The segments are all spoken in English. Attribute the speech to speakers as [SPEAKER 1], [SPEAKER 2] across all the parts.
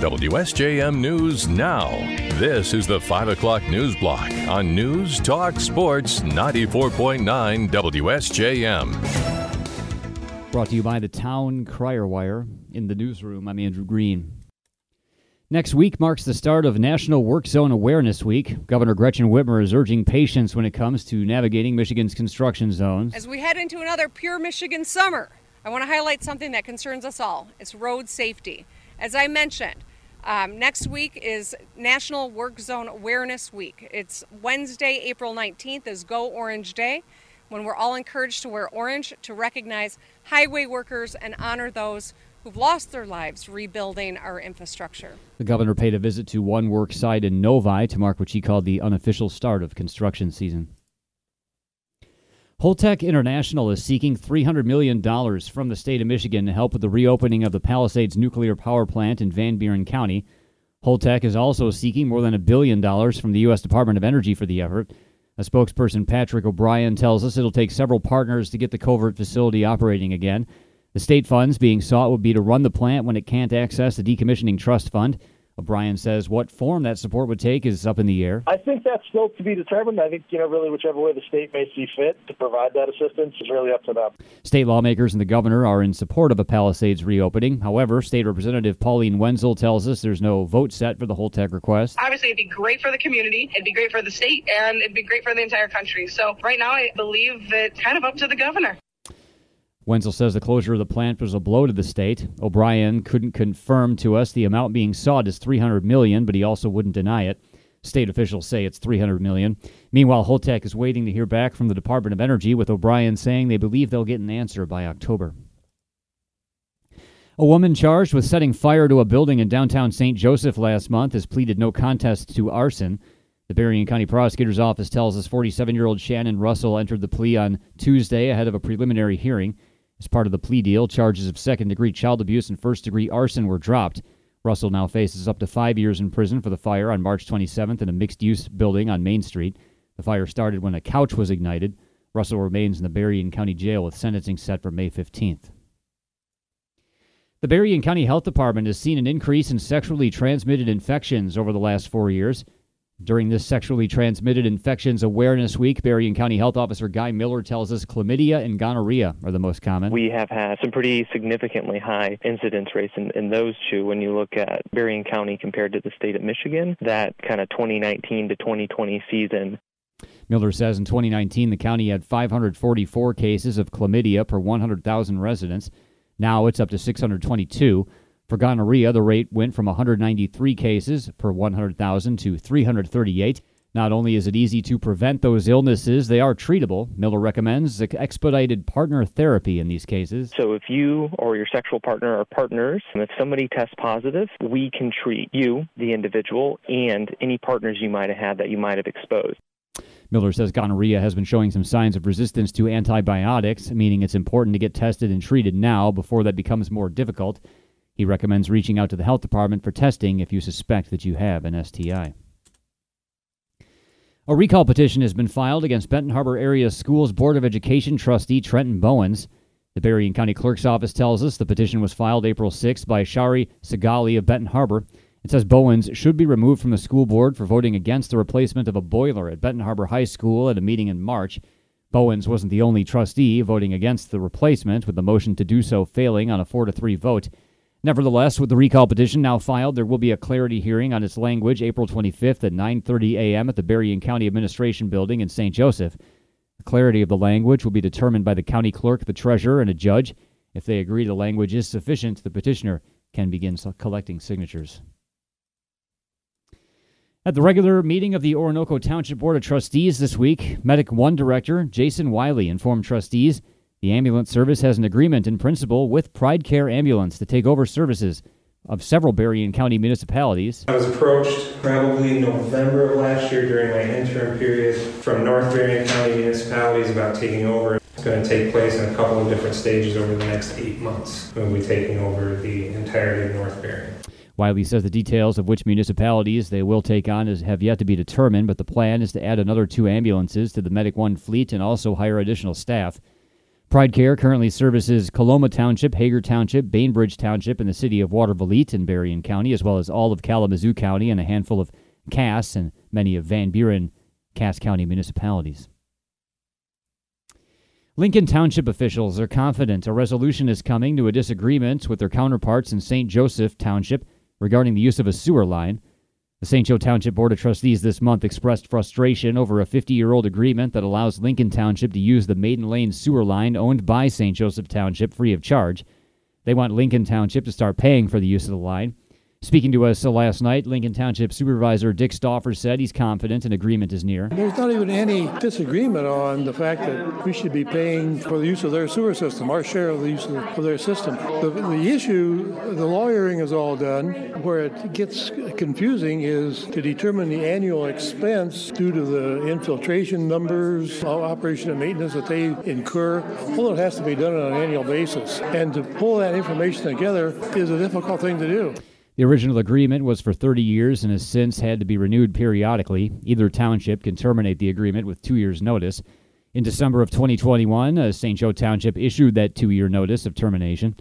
[SPEAKER 1] WSJM News Now. This is the 5 o'clock news block on News Talk Sports 94.9 WSJM.
[SPEAKER 2] Brought to you by the Town Crier Wire. In the newsroom, I'm Andrew Green. Next week marks the start of National Work Zone Awareness Week. Governor Gretchen Whitmer is urging patience when it comes to navigating Michigan's construction zones.
[SPEAKER 3] As we head into another pure Michigan summer, I want to highlight something that concerns us all it's road safety. As I mentioned, um, next week is National Work Zone Awareness Week. It's Wednesday, April 19th, is Go Orange Day, when we're all encouraged to wear orange to recognize highway workers and honor those who've lost their lives rebuilding our infrastructure.
[SPEAKER 2] The governor paid a visit to one work site in Novi to mark what she called the unofficial start of construction season. Holtec International is seeking $300 million from the state of Michigan to help with the reopening of the Palisades nuclear power plant in Van Buren County. Holtec is also seeking more than a billion dollars from the U.S. Department of Energy for the effort. A spokesperson, Patrick O'Brien, tells us it'll take several partners to get the covert facility operating again. The state funds being sought would be to run the plant when it can't access the decommissioning trust fund. O'Brien says what form that support would take is up in the air.
[SPEAKER 4] I think that's still to be determined. I think, you know, really whichever way the state may see fit to provide that assistance is really up to them.
[SPEAKER 2] State lawmakers and the governor are in support of a Palisades reopening. However, State Representative Pauline Wendzel tells us there's no vote set for the Holtec request.
[SPEAKER 5] Obviously, it'd be great for the community, it'd be great for the state, and it'd be great for the entire country. So right now, I believe it's kind of up to the governor.
[SPEAKER 2] Wendzel says the closure of the plant was a blow to the state. O'Brien couldn't confirm to us the amount being sought is 300 million, but he also wouldn't deny it. State officials say it's 300 million. Meanwhile, Holtec is waiting to hear back from the Department of Energy, with O'Brien saying they believe they'll get an answer by October. A woman charged with setting fire to a building in downtown St. Joseph last month has pleaded no contest to arson. The Berrien County Prosecutor's Office tells us 47 year old Shannon Russell entered the plea on Tuesday ahead of a preliminary hearing. As part of the plea deal, charges of second degree child abuse and first degree arson were dropped. Russell now faces up to five years in prison for the fire on March 27th in a mixed use building on Main Street. The fire started when a couch was ignited. Russell remains in the Berrien County Jail with sentencing set for May 15th. The Berrien County Health Department has seen an increase in sexually transmitted infections over the last four years. During this Sexually Transmitted Infections Awareness Week, Berrien County Health Officer Guy Miller tells us chlamydia and gonorrhea are the most common.
[SPEAKER 6] We have had some pretty significantly high incidence rates in, in those two when you look at Berrien County compared to the state of Michigan, that kind of 2019 to 2020 season.
[SPEAKER 2] Miller says in 2019, the county had 544 cases of chlamydia per 100,000 residents. Now it's up to 622. For gonorrhea, the rate went from 193 cases per 100,000 to 338. Not only is it easy to prevent those illnesses, they are treatable. Miller recommends expedited partner therapy in these cases.
[SPEAKER 6] So, if you or your sexual partner are partners, and if somebody tests positive, we can treat you, the individual, and any partners you might have had that you might have exposed.
[SPEAKER 2] Miller says gonorrhea has been showing some signs of resistance to antibiotics, meaning it's important to get tested and treated now before that becomes more difficult. He recommends reaching out to the health department for testing if you suspect that you have an STI. A recall petition has been filed against Benton Harbor Area Schools Board of Education trustee Trenton Bowens. The Berrien County Clerk's Office tells us the petition was filed April 6 by Shari Sagali of Benton Harbor. It says Bowens should be removed from the school board for voting against the replacement of a boiler at Benton Harbor High School at a meeting in March. Bowens wasn't the only trustee voting against the replacement, with the motion to do so failing on a 4 to 3 vote. Nevertheless, with the recall petition now filed, there will be a clarity hearing on its language April 25th at 9:30 a.m. at the Berrien County Administration Building in St. Joseph. The clarity of the language will be determined by the county clerk, the treasurer, and a judge. If they agree the language is sufficient, the petitioner can begin collecting signatures. At the regular meeting of the Oronoko Township Board of Trustees this week, Medic 1 Director Jason Wiley informed trustees the ambulance service has an agreement in principle with Pride Care Ambulance to take over services of several Berrien County municipalities.
[SPEAKER 7] I was approached probably in November of last year during my interim period from North Berrien County municipalities about taking over. It's going to take place in a couple of different stages over the next eight months. We'll be taking over the entirety of North Berrien.
[SPEAKER 2] Wiley says the details of which municipalities they will take on is, have yet to be determined, but the plan is to add another two ambulances to the Medic One fleet and also hire additional staff. Pride Care currently services Coloma Township, Hagar Township, Bainbridge Township, and the city of Watervliet in Berrien County, as well as all of Kalamazoo County and a handful of Cass and many of Van Buren, Cass County municipalities. Lincoln Township officials are confident a resolution is coming to a disagreement with their counterparts in St. Joseph Township regarding the use of a sewer line. The St. Joe Township Board of Trustees this month expressed frustration over a 50 year old agreement that allows Lincoln Township to use the Maiden Lane sewer line owned by St. Joseph Township free of charge. They want Lincoln Township to start paying for the use of the line. Speaking to us uh, last night, Lincoln Township Supervisor Dick Stauffer said he's confident an agreement is near.
[SPEAKER 8] There's not even any disagreement on the fact that we should be paying for the use of their sewer system, our share of the use of their system. The, the issue, the lawyering is all done. Where it gets confusing is to determine the annual expense due to the infiltration numbers, operation and maintenance that they incur. All of it has to be done on an annual basis. And to pull that information together is a difficult thing to do.
[SPEAKER 2] The original agreement was for 30 years and has since had to be renewed periodically. Either township can terminate the agreement with two years' notice. In December of 2021, uh, St. Joe Township issued that two year notice of termination.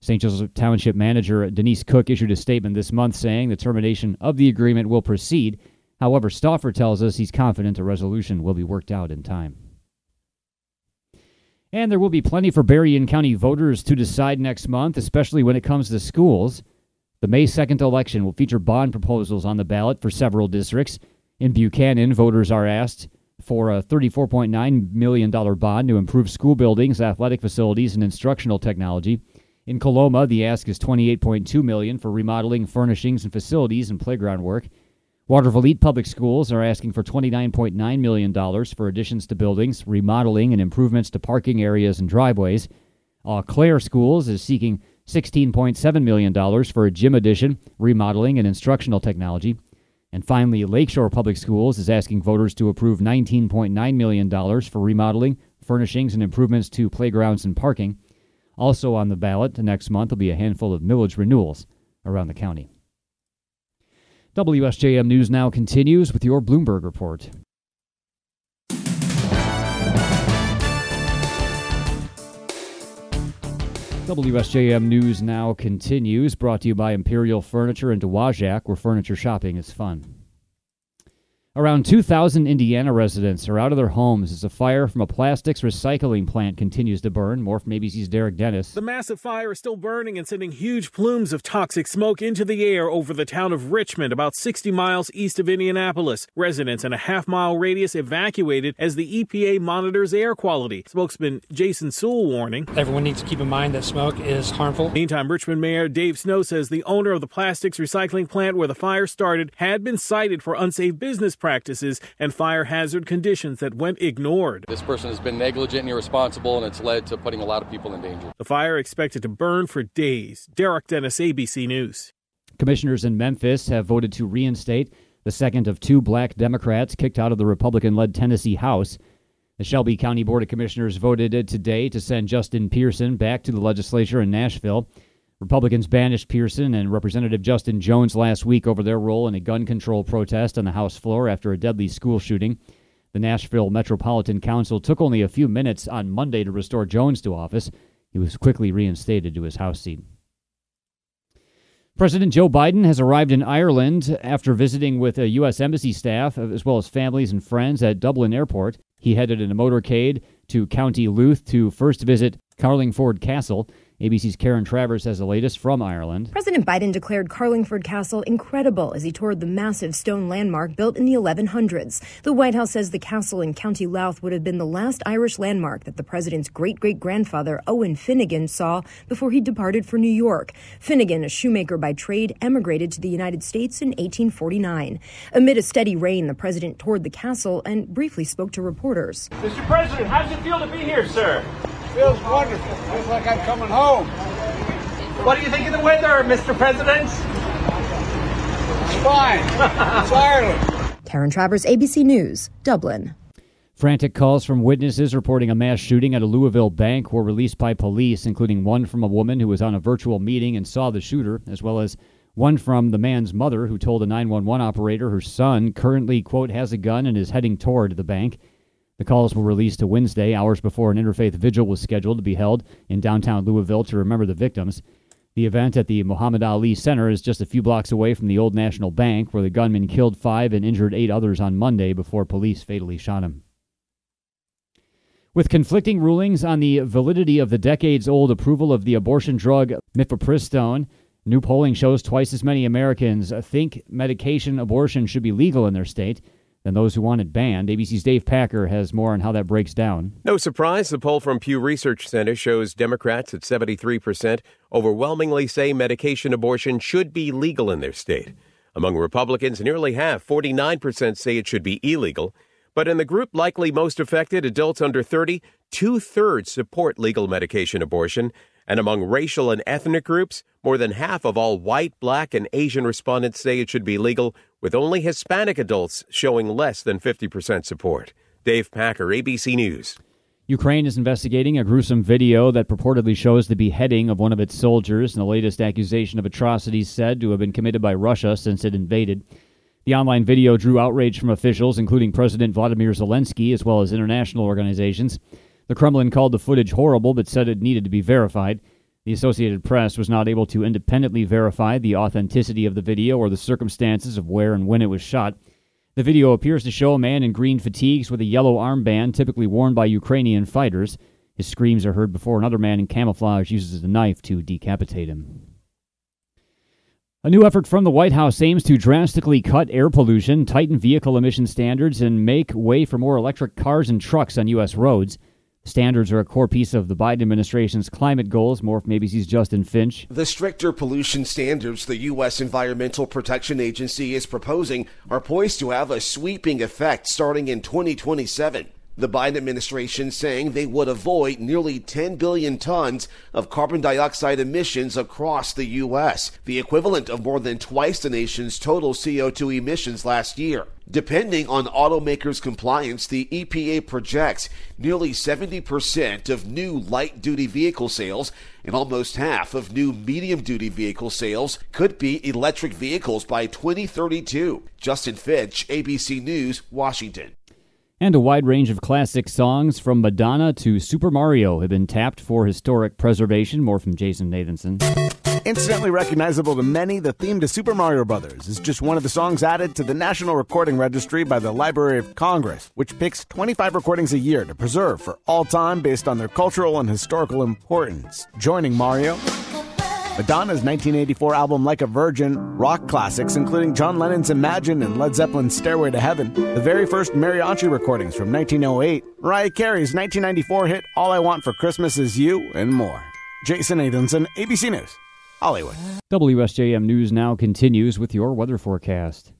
[SPEAKER 2] St. Joseph Township manager Denise Cook issued a statement this month saying the termination of the agreement will proceed. However, Stauffer tells us he's confident a resolution will be worked out in time. And there will be plenty for Berrien County voters to decide next month, especially when it comes to schools. The May 2nd election will feature bond proposals on the ballot for several districts. In Buchanan, voters are asked for a $34.9 million bond to improve school buildings, athletic facilities, and instructional technology. In Coloma, the ask is 28.2 million for remodeling, furnishings, and facilities and playground work. Watervliet Public Schools are asking for $29.9 million for additions to buildings, remodeling, and improvements to parking areas and driveways. Eau Claire Schools is seeking $16.7 million for a gym addition, remodeling, and instructional technology. And finally, Lakeshore Public Schools is asking voters to approve $19.9 million for remodeling, furnishings, and improvements to playgrounds and parking. Also on the ballot next month will be a handful of millage renewals around the county. WSJM News now continues with your Bloomberg report. WSJM News now continues, brought to you by Imperial Furniture in Dowagiac, where furniture shopping is fun. Around 2,000 Indiana residents are out of their homes as a fire from a plastics recycling plant continues to burn. More from ABC's Derek Dennis.
[SPEAKER 9] The massive fire is still burning and sending huge plumes of toxic smoke into the air over the town of Richmond, about 60 miles east of Indianapolis. Residents in a half mile radius evacuated as the EPA monitors air quality. Spokesman Jason Sewell warning
[SPEAKER 10] Everyone needs to keep in mind that smoke is harmful.
[SPEAKER 9] Meantime, Richmond Mayor Dave Snow says the owner of the plastics recycling plant where the fire started had been cited for unsafe business practices and fire hazard conditions that went ignored.
[SPEAKER 11] This person has been negligent and irresponsible, and it's led to putting a lot of people in danger.
[SPEAKER 9] The fire expected to burn for days. Derek Dennis, ABC News.
[SPEAKER 2] Commissioners in Memphis have voted to reinstate the second of two black Democrats kicked out of the Republican led Tennessee House. The Shelby County Board of Commissioners voted today to send Justin Pearson back to the legislature in Nashville. Republicans banished Pearson and Representative Justin Jones last week over their role in a gun control protest on the House floor after a deadly school shooting. The Nashville Metropolitan Council took only a few minutes on Monday to restore Jones to office. He was quickly reinstated to his House seat. President Joe Biden has arrived in Ireland after visiting with a U.S. Embassy staff, as well as families and friends at Dublin Airport. He headed in a motorcade to County Louth to first visit Carlingford Castle. ABC's Karen Travers has the latest from Ireland.
[SPEAKER 12] President Biden declared Carlingford Castle incredible as he toured the massive stone landmark built in the 1100s. The White House says the castle in County Louth would have been the last Irish landmark that the president's great great grandfather, Owen Finnegan, saw before he departed for New York. Finnegan, a shoemaker by trade, emigrated to the United States in 1849. Amid a steady rain, the president toured the castle and briefly spoke to reporters.
[SPEAKER 13] Mr. President, how does it feel to be here, sir?
[SPEAKER 14] Feels wonderful. Feels like I'm coming home.
[SPEAKER 13] What do you think of the weather, Mr. President?
[SPEAKER 14] It's fine. it's Ireland.
[SPEAKER 12] Karen Travers, ABC News, Dublin.
[SPEAKER 2] Frantic calls from witnesses reporting a mass shooting at a Louisville bank were released by police, including one from a woman who was on a virtual meeting and saw the shooter, as well as one from the man's mother who told a 911 operator her son currently, quote, has a gun and is heading toward the bank. The calls were released to Wednesday, hours before an interfaith vigil was scheduled to be held in downtown Louisville to remember the victims. The event at the Muhammad Ali Center is just a few blocks away from the Old National Bank, where the gunman killed five and injured eight others on Monday before police fatally shot him. With conflicting rulings on the validity of the decades old approval of the abortion drug mifepristone, new polling shows twice as many Americans think medication abortion should be legal in their state than those who want it banned. ABC's Dave Packer has more on how that breaks down.
[SPEAKER 15] No surprise, the poll from Pew Research Center shows Democrats at 73% overwhelmingly say medication abortion should be legal in their state. Among Republicans, nearly half, 49%, say it should be illegal. But in the group likely most affected, adults under 30, two thirds support legal medication abortion. And among racial and ethnic groups, more than half of all white, black, and Asian respondents say it should be legal, with only Hispanic adults showing less than 50% support. Dave Packer, ABC News.
[SPEAKER 2] Ukraine is investigating a gruesome video that purportedly shows the beheading of one of its soldiers and the latest accusation of atrocities said to have been committed by Russia since it invaded. The online video drew outrage from officials, including President Vladimir Zelensky, as well as international organizations. The Kremlin called the footage horrible, but said it needed to be verified. The Associated Press was not able to independently verify the authenticity of the video or the circumstances of where and when it was shot. The video appears to show a man in green fatigues with a yellow armband typically worn by Ukrainian fighters. His screams are heard before another man in camouflage uses a knife to decapitate him. A new effort from the White House aims to drastically cut air pollution, tighten vehicle emission standards, and make way for more electric cars and trucks on U.S. roads. Standards are a core piece of the Biden administration's climate goals. More maybe ABC's Justin Finch.
[SPEAKER 16] The stricter pollution standards the U.S. Environmental Protection Agency is proposing are poised to have a sweeping effect starting in 2027. The Biden administration saying they would avoid nearly 10 billion tons of carbon dioxide emissions across the U.S., the equivalent of more than twice the nation's total CO2 emissions last year. Depending on automakers' compliance, the EPA projects nearly 70% of new light duty vehicle sales and almost half of new medium duty vehicle sales could be electric vehicles by 2032. Justin Finch, ABC News, Washington.
[SPEAKER 2] And a wide range of classic songs from Madonna to Super Mario have been tapped for historic preservation. More from Jason Nathanson.
[SPEAKER 17] Instantly recognizable to many, the theme to Super Mario Bros. is just one of the songs added to the National Recording Registry by the Library of Congress, which picks 25 recordings a year to preserve for all time based on their cultural and historical importance. Joining Mario, Madonna's 1984 album Like a Virgin, rock classics including John Lennon's Imagine and Led Zeppelin's Stairway to Heaven, the very first mariachi recordings from 1908, Mariah Carey's 1994 hit All I Want for Christmas Is You, and more. Jason Nathanson, ABC News, Hollywood.
[SPEAKER 2] WSJM News now continues with your weather forecast.